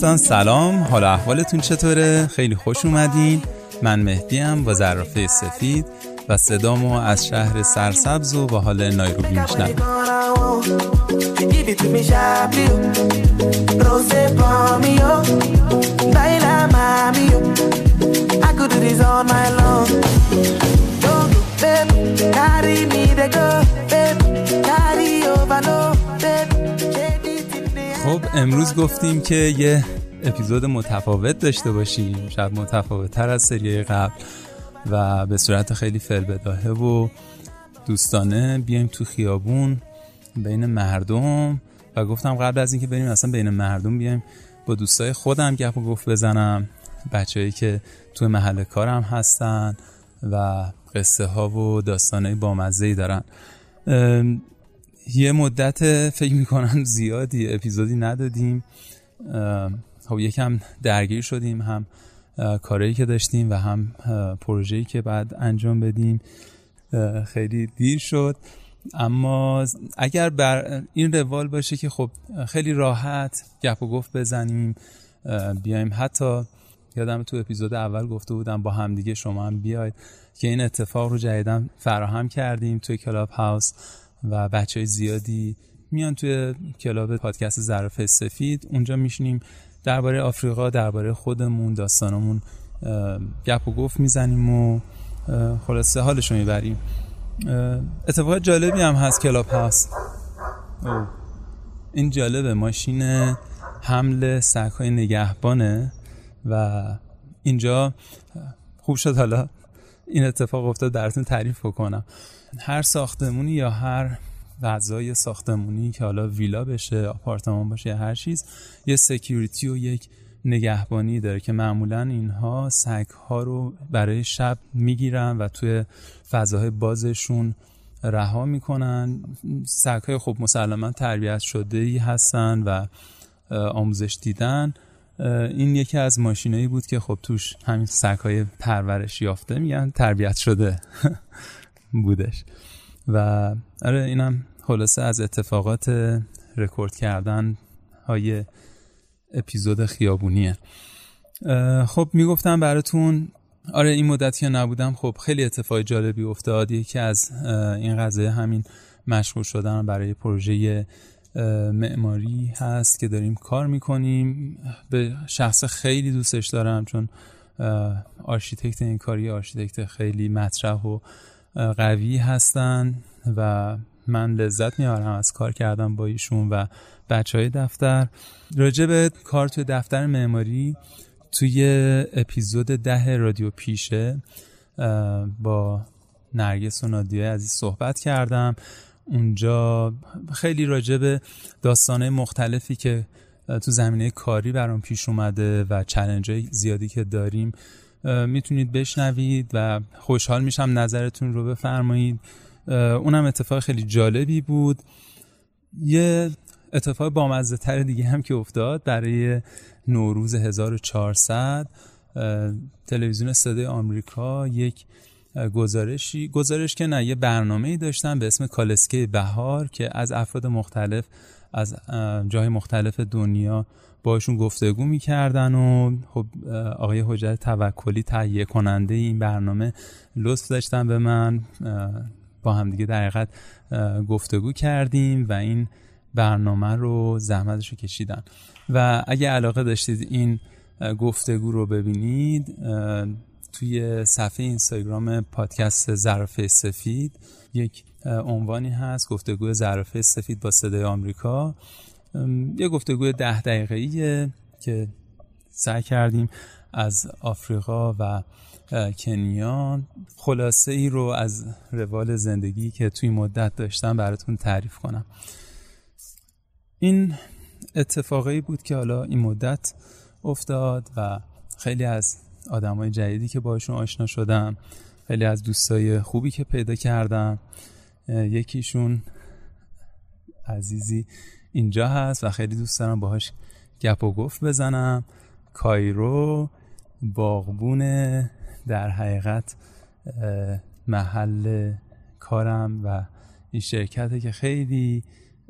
دوستان سلام. حال احوالتون چطوره؟ خیلی خوش اومدین. من مهدیم با ظرافه سفید و صدامو از شهر سرسبز و با حال نایروبی میشنم خب امروز گفتیم که یه اپیزود متفاوت داشته باشیم. شاید متفاوت تر از سری قبل و به صورت خیلی فلبداهه و دوستانه بیایم تو خیابون بین مردم. و گفتم قبل از اینکه بریم اصلا بین مردم بیایم با دوستای خودم گپ و گفت بزنم. بچههایی که تو محل کارم هستن و قصه ها و داستانه بامزه ای دارن یه مدت فکر می‌کنم زیادی اپیزودی ندادیم. خب یکم درگیر شدیم هم کاری که داشتیم و هم پروژه‌ای که بعد انجام بدیم. خیلی دیر شد. اما اگر بر این روال باشه که خب خیلی راحت گپ و گفت بزنیم بیایم. حتی یادم تو اپیزود اول گفته بودم با همدیگه شما هم بیاید که این اتفاق رو جدیدن فراهم کردیم توی Clubhouse. و بچه های زیادی میان توی club پادکست ظرف سفید. اونجا میشینیم درباره آفریقا درباره خودمون داستانمون گپ و گفت می‌زنیم و خلاصه حالشو می‌بریم. اتفاق جالبی هم هست Clubhouse این جالبه ماشین حمل سگهای نگهبانه و اینجا خوب شد حالا این اتفاق افتاد براتون تعریف بکنم. هر ساختمونی یا هر فضای ساختمونی که حالا ویلا بشه آپارتمان باشه یا هر چیز یه سکیوریتی و یک نگهبانی داره که معمولا اینها سگ رو برای شب می‌گیرن و توی فضاهای بازشون رها می‌کنن. سگ های خب مسلما تربیت شده ای هستن و آموزش دیدن. این یکی از ماشینایی بود که خب توش همین سگ های پرورش یافته میگن تربیت شده. بودش. و آره اینم خلاصه از اتفاقات رکورد کردن های اپیزود خیابونیه. خب می‌گفتم براتون آره این مدت که نبودم خب خیلی اتفاق جالبی افتاد. یکی از این قضیه همین مشغول شدن برای پروژه معماری هست که داریم کار می‌کنیم. به شخص خیلی دوستش دارم چون آرشیتکت این کاری آرشیتکت خیلی مطرح و قوی هستن و من لذت می‌برم از کار کردن با ایشون و بچه های دفتر. راجع به کار توی دفتر معماری توی اپیزود ده رادیو پیشه با نرگس و نادیه عزیز صحبت کردم. اونجا خیلی راجع به داستانه مختلفی که تو زمینه کاری برام پیش اومده و چلنج زیادی که داریم می‌تونید بشنوید و خوشحال میشم نظرتون رو بفرمایید. اونم اتفاق خیلی جالبی بود. یه اتفاق بامزه تر دیگه هم که افتاد برای نوروز 1400 تلویزیون صدای آمریکا یک گزارشی گزارش که نه یه برنامه ای داشتن به اسم کالسکه بهار که از افراد مختلف از جای مختلف دنیا باشون گفتگو می‌کردن و خب آقای حجت توکلی تهیه کننده این برنامه لطف داشتن به من با همدیگه در حقیقت گفتگو کردیم و این برنامه رو زحمتش رو کشیدن. و اگه علاقه داشتید این گفتگو رو ببینید توی صفحه اینستاگرام پادکست ظرفه سفید یک عنوانی هست گفتگو ظرفه سفید با صدای آمریکا. یه گفتگو ده دقیقه که سعی کردیم از آفریقا و کنیا خلاصه ای رو از روال زندگی که توی مدت داشتم براتون تعریف کنم. این اتفاقی بود که حالا این مدت افتاد و خیلی از آدمای جدیدی که باشون آشنا شدم خیلی از دوستای خوبی که پیدا کردم یکیشون عزیزی اینجا هست و خیلی دوست دارم باهاش گپ و گفت بزنم. کایرو باغبون در حقیقت محل کارم و این شرکته که خیلی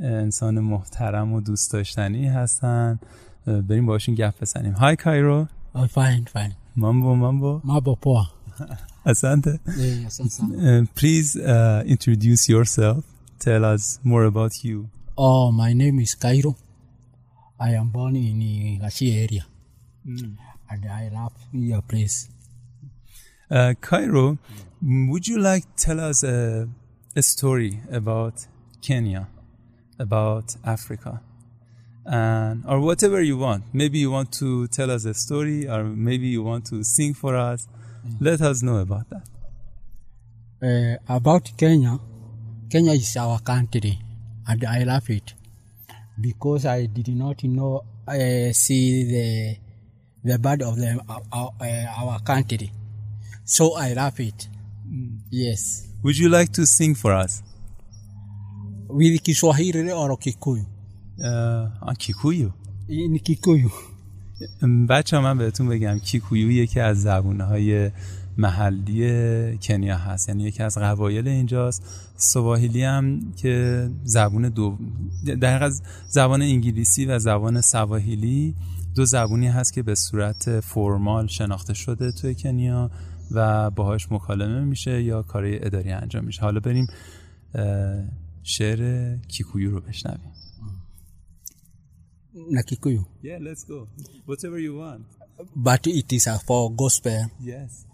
انسان محترم و دوست داشتنی هستن. بریم باشون گپ بزنیم. های کایرو. Oh, fine, fine. مامبو مامبو. Mambo poa. asante please uh, introduce yourself. Tell us more about you. Oh, my name is Cairo. I am born in uh, Gashi area. And I love your place. Uh, Cairo, mm, would you like tell us a, a story about Kenya, about Africa, and or whatever you want? Maybe you want to tell us a story, or maybe you want to sing for us. Let us know about that. Uh, about Kenya, Kenya is our country, and I love it because I did not know uh, see the the bird of the our, uh, our country, so I love it. Yes, Would you like to sing for us? with Kiswahili or Kikuyu. Uh, آه، کیکویو In Kikuyu. بچه من بهتون بگم کیکویو یکی از زبونه های محلی کنیا هست یعنی یکی از قبایل اینجاست سواحیلی هم که زبون دو در حقیقت زبان انگلیسی و زبان سواحیلی دو زبونی هست که به صورت فرمال شناخته شده توی کنیا و باهاش مکالمه میشه یا کارهای اداری انجام میشه حالا بریم شعر کیکویو رو بشنویم Na Kikuyu. Yeah, let's go. Whatever you want. But it is for gospel. Yes.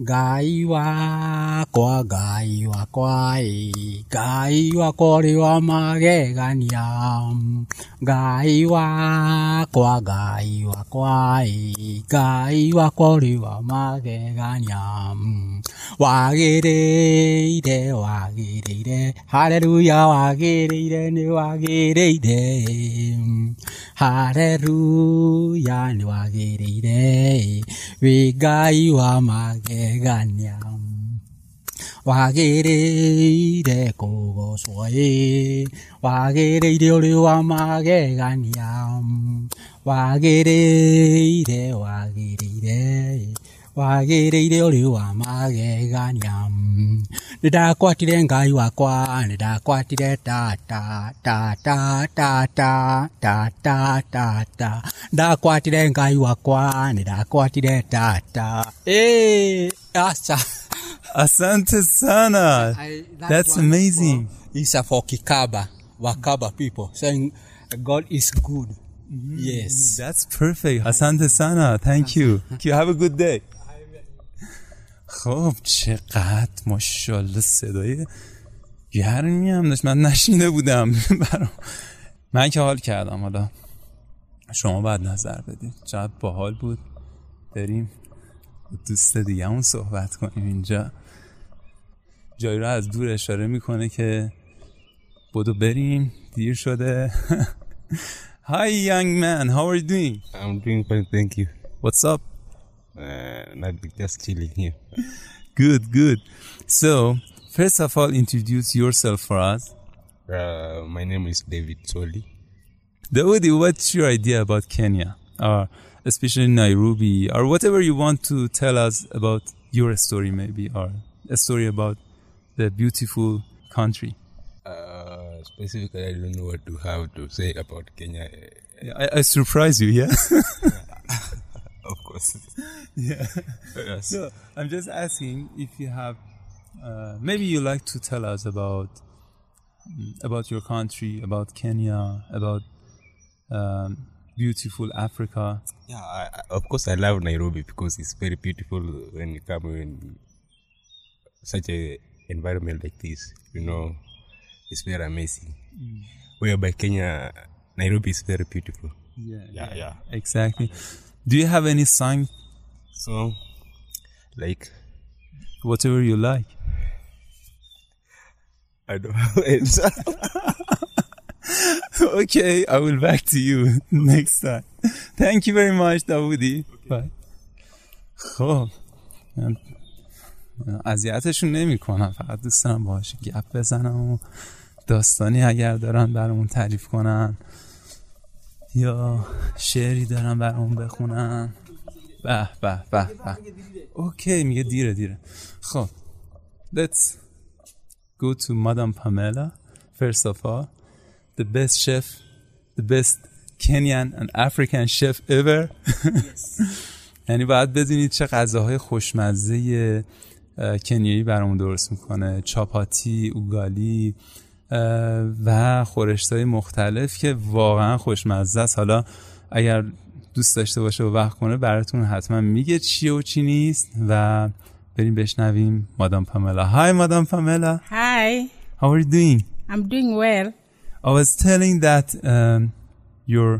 害は、怖害は怖い。害はこれは曲げがにゃん。害は、怖害は怖い。害はこれは曲げがにゃん。わげれいで、わげれいで。ハレルヤ、わげれいで、ね、わげれいで。ハレルヤ、に、わげれいで。願いは曲げ 대간양 와게레 이래 고고소에 와게레 이래리 와마게 간양 와게레 이래 와게레 이래 와게레 이래리 와마게 간양 ndakwatire ngai wakwa nĩ ndakwatire tata tata tata tata tata ndakwatire ngai wakwa nĩ ndakwatire tata ĩ aca Asante sana. That's amazing. It's for Kikaba, Wakaba people saying God is good. Mm-hmm. Yes. That's perfect. Asante sana. Thank you. You have a good day. خب چقدر ماشاءالله صدای گرمی هم داشت. من نشینده بودم برام. من که حال کردم. حالا شما بعد نظر بدید چقدر باحال بود. بریم دوست دیگه صحبت کنیم اینجا. جایی رو از دور اشاره می‌کنه که بدو بریم. دیر شده. Hi young man, how are you doing? I'm doing fine, thank you. What's up? Uh, nothing, just chilling here. Good, good. So, first of all, introduce yourself for us. Uh, my name is David Soli. David, what's your idea about Kenya? Or especially Nairobi, or whatever you want to tell us about your story, maybe, or a story about the beautiful country. Uh, specifically, I don't know what to have to say about Kenya. I, I surprise you, yeah? of course. Yeah. yes. So, I'm just asking if you have, uh, maybe you like to tell us about mm, about your country, about Kenya, about um, beautiful Africa. Yeah, I, I, of course, I love Nairobi because it's very beautiful when you come in such a environment like this. You know, it's very amazing. Whereby Kenya, Nairobi is very beautiful. Yeah, Yeah, yeah. exactly. Do you have any song, So, like, whatever you like? I don't have it. okay, I will back to you next time. Thank you very much, Dawoodi. Bye. خب من اذیتشون نمی کنم فقط دوست دارم باهاش گپ بزنم و داستانی اگر دارن برامون تعریف کنن یا شعری دارن برامون بخونن به به به به. اوکی میگه دیره دیره. خب let's go to Madame Pamela. First of all the best chef the best Kenyan and African chef ever. یعنی باید بدونید چه غذاهای خوشمزه کنیایی برامون درست می‌کنه. چاپاتی اوگالی و خورشتهای مختلف که واقعا خوشمزه است. حالا اگر دوست داشته باشه و وقت کنه براتون حتما میگه چیه و چی نیست و بریم بشنویم مادام پاملا های مادام پاملا Hi, How are you doing? I'm doing well. I was telling that um, your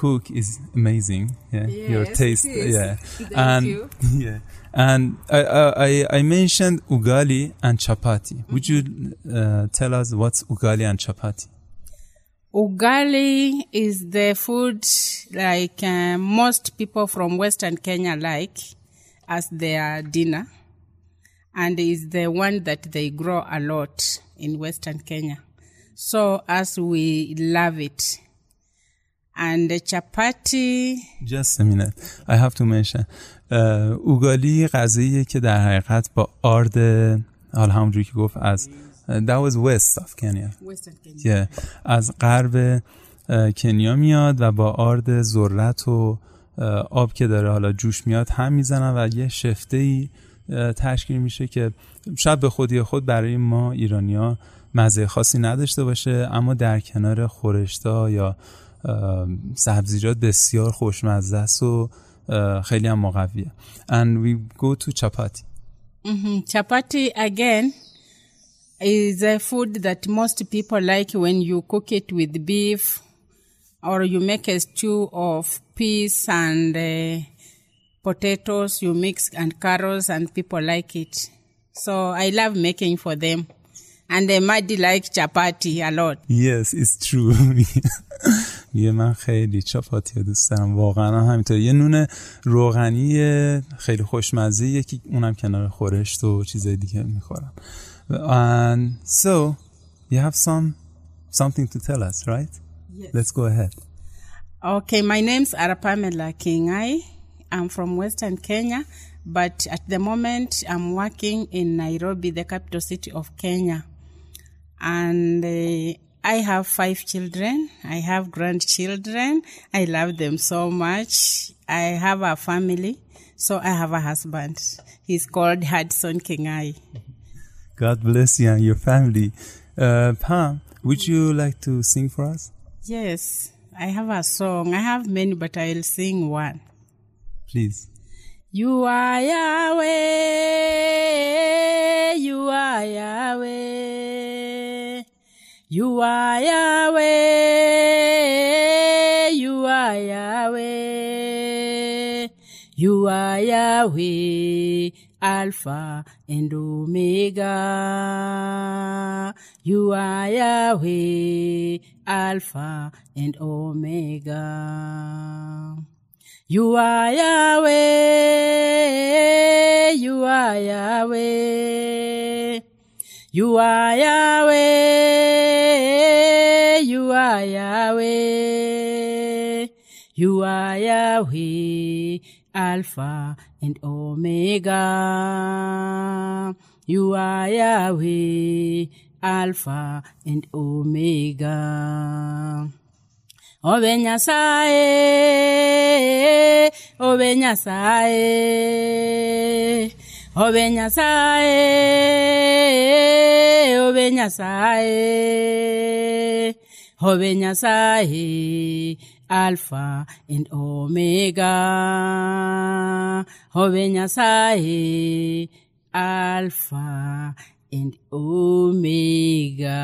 cook is amazing. Yeah, your Yes, taste. it is. Yeah, Thank and you. yeah, and I, I I- I mentioned ugali and chapati. Would you uh, tell us what's ugali and chapati? Ugali is the food like uh, most people from Western Kenya like as their dinner, and is the one that they grow a lot in Western Kenya. So as we love it, and the chapati. Just a minute. I have to mention. Uh, اوگالی غذاییه که در حقیقت با آرد حالا همونجوری که گفت از that was west of Kenya. Western Kenya. Yeah. از غرب کنیا میاد و با آرد ذرت و آب که داره حالا جوش میاد هم می‌زنن و یه شفته ای تشکیل میشه که شاید به خودی خود برای ما ایرانیا مزه خاصی نداشته باشه اما در کنار خورشتا یا سبزیجات بسیار خوشمزه است و خیلی هم مقویه and we go to chapati hmm Chapati again is a food that most people like when you cook it with beef or you make a stew of peas and uh, potatoes, you mix and carrots and people like it. So I love making for them. And they might like chapati a lot. Yes, it's true. یه من خیلی چاپاتی دوست دارم واقعا هم همینطور یه نون روغنی خیلی خوشمزه که اونم کنار خورشت و چیزای دیگه میخورم and so you have some something to tell us right Yes. let's go ahead Okay, my name's Arapamela Kingai. I'm from Western Kenya, but at the moment I'm working in Nairobi, the capital city of Kenya. And uh, I have five children. I have grandchildren. I love them so much. I have a family. So I have a husband. He's called Hudson Kingai. God bless you and your family uh, Pam would you like to sing for us Yes, I have a song. I have many, but I'll sing one. please You are Yahweh, you are Yahweh, you are Yahweh, you are Yahweh, you are Yahweh, Alpha and Omega. You are Yahweh, Alpha and Omega. You are Yahweh, you are Yahweh. You are Yahweh, you are Yahweh. You are Yahweh, Alpha and Omega. You are Yahweh, Alpha and Omega. Obe Nyasaye, Obe Nyasaye, Obe Nyasaye, Obe Nyasaye, Obe Nyasaye, Alpha and Omega, Obe Nyasaye, Alpha and Omega.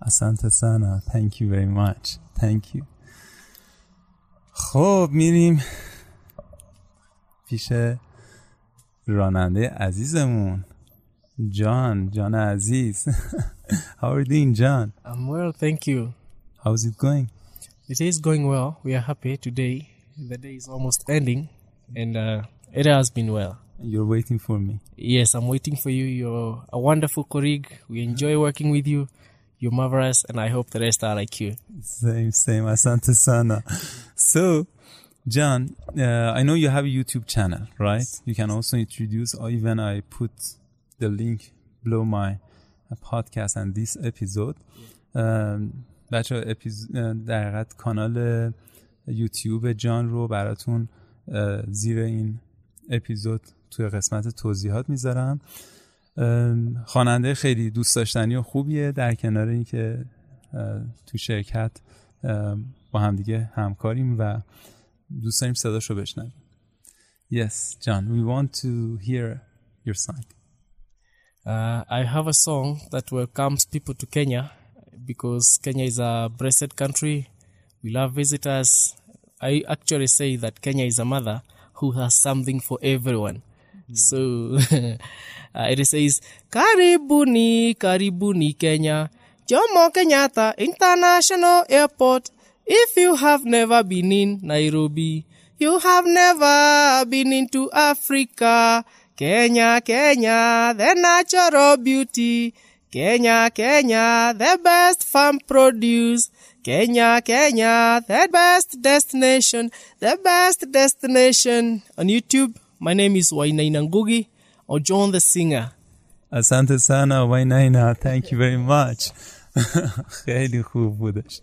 asante sana thank you very much thank you خب میریم پیش راننده عزیزمون John, John Aziz. How are you doing, John? I'm well, thank you. How's it going? It is going well. We are happy today. The day is almost ending, and uh, it has been well. You're waiting for me. Yes, I'm waiting for you. You're a wonderful colleague. We enjoy working with you. You're marvelous, and I hope the rest are like you. Same, same. Asante sana. so, John, uh, I know you have a YouTube channel, right? You can also introduce, or even I put the link below my podcast and this episode. Um, بچه اپیز... در حقیقت کانال یوتیوب جان رو براتون زیر این اپیزود توی قسمت توضیحات می‌ذارم خواننده خیلی دوست داشتنی و خوبیه در کنار اینکه تو شرکت با همدیگه همکاریم و دوست داریم صداش رو بشنویم Yes, John, we want to hear your song. Uh, I have a song that welcomes people to Kenya because Kenya is a blessed country. We love visitors. I actually say that Kenya is a mother who has something for everyone. So uh, it says, Karibuni, Karibuni, Kenya. Jomo Kenyatta International Airport. If you have never been in Nairobi, you have never been into Africa. Kenya, Kenya, the natural beauty. Kenya, Kenya, the best farm produce. Kenya, Kenya, the best destination, the best destination. On YouTube, my name is Wainaina Ngugi or John the Singer. Asante sana Wainaina, thank you very much. خیلی خوب بودش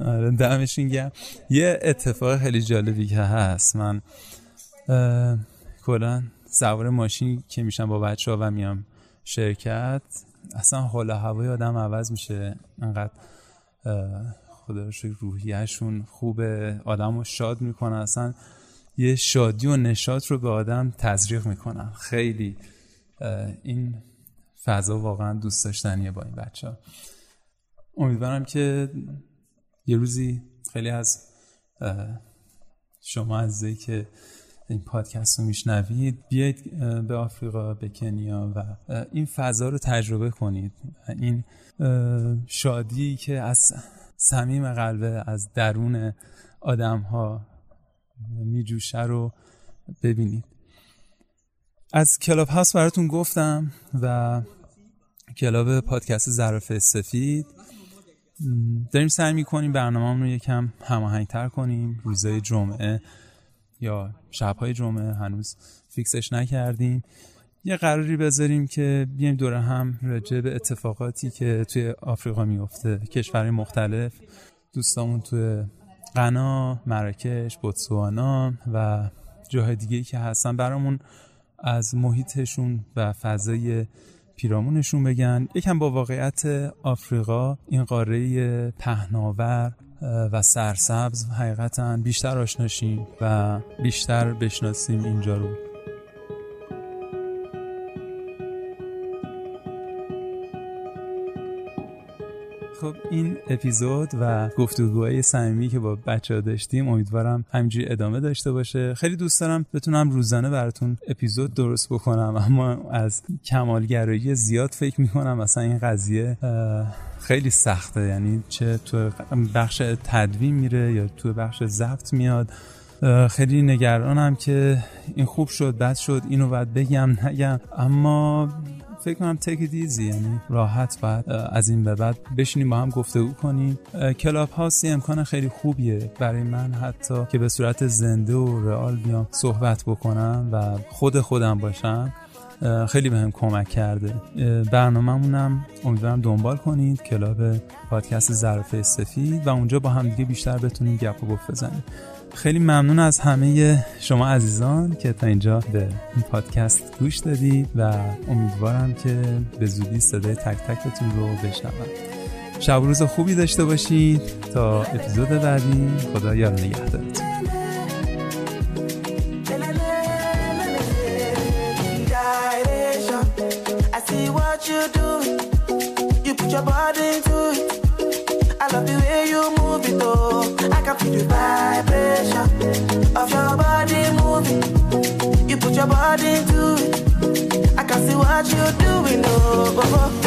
آره دمشون گرم یه اتفاق خیلی جالبی که هست من کلا سوار ماشین که میشم با بچه ها و میام شرکت اصلا حال هوای آدم عوض میشه. انقدر خدا رو روحیهشون خوبه آدم رو شاد می‌کنن. اصلا یه شادی و نشاط رو به آدم تزریق می‌کنن. خیلی این فضا واقعا دوست داشتنیه با این بچه ها امیدوارم که یه روزی خیلی از شما عزیزی که این پادکست رو میشنوید بیایید به آفریقا به کنیا و این فضا رو تجربه کنید. این شادی که از صمیم قلبه از درون آدم ها میجوشه رو ببینید. از Clubhouse براتون گفتم و club پادکست ظرف سفید. داریم سعی می‌کنیم برنامه رو یکم هماهنگتر کنیم. روزای جمعه یا شبهای جمعه هنوز fix ش نکردیم. یه قراری بذاریم که بیایم دوره هم راجع به اتفاقاتی که توی آفریقا میفته کشورهای مختلف دوستامون توی غنا، مراکش، بوتسوانا و جاهای دیگه که هستن برامون از محیطشون و فضای پیرامونشون بگن. یکم با واقعیت آفریقا این قاره پهناور و سرسبز حقیقتا بیشتر آشناشیم و بیشتر بشناسیم اینجا رو. این اپیزود و گفتگوهای صمیمی که با بچه ها داشتیم امیدوارم همینجوری ادامه داشته باشه. خیلی دوست دارم بتونم روزانه براتون اپیزود درست بکنم اما از کمالگرایی زیاد فکر می‌کنم. مثلا این قضیه خیلی سخته. یعنی چه تو بخش تدوین میره یا تو بخش ضبط میاد. خیلی نگرانم که این خوب شد بد شد اینو باید بگم نگم. اما فکر کنم take it easy یعنی راحت باید از این به بعد بشینیم با هم گفتگو کنیم. Clubhouse امکان خیلی خوبیه برای من حتی که به صورت زنده و real بیام صحبت بکنم و خود خودم باشم. خیلی بهم به کمک کرده. برنامه‌مونم امیدوارم دنبال کنید. club پادکست ظرف سفید و اونجا با هم دیگه بیشتر بتونیم گپ و گفت بزنیم. خیلی ممنون از همه شما عزیزان که تا اینجا به این پادکست گوش دادید و امیدوارم که به زودی صدای تک تکتون رو بشنوم. شب روز خوبی داشته باشید تا اپیزود بعدی خدا یار نگهدارتون. I love the way you oh. I can feel the vibration of your body moving. You put your body into it. I can see what you're doing, oh. oh, oh.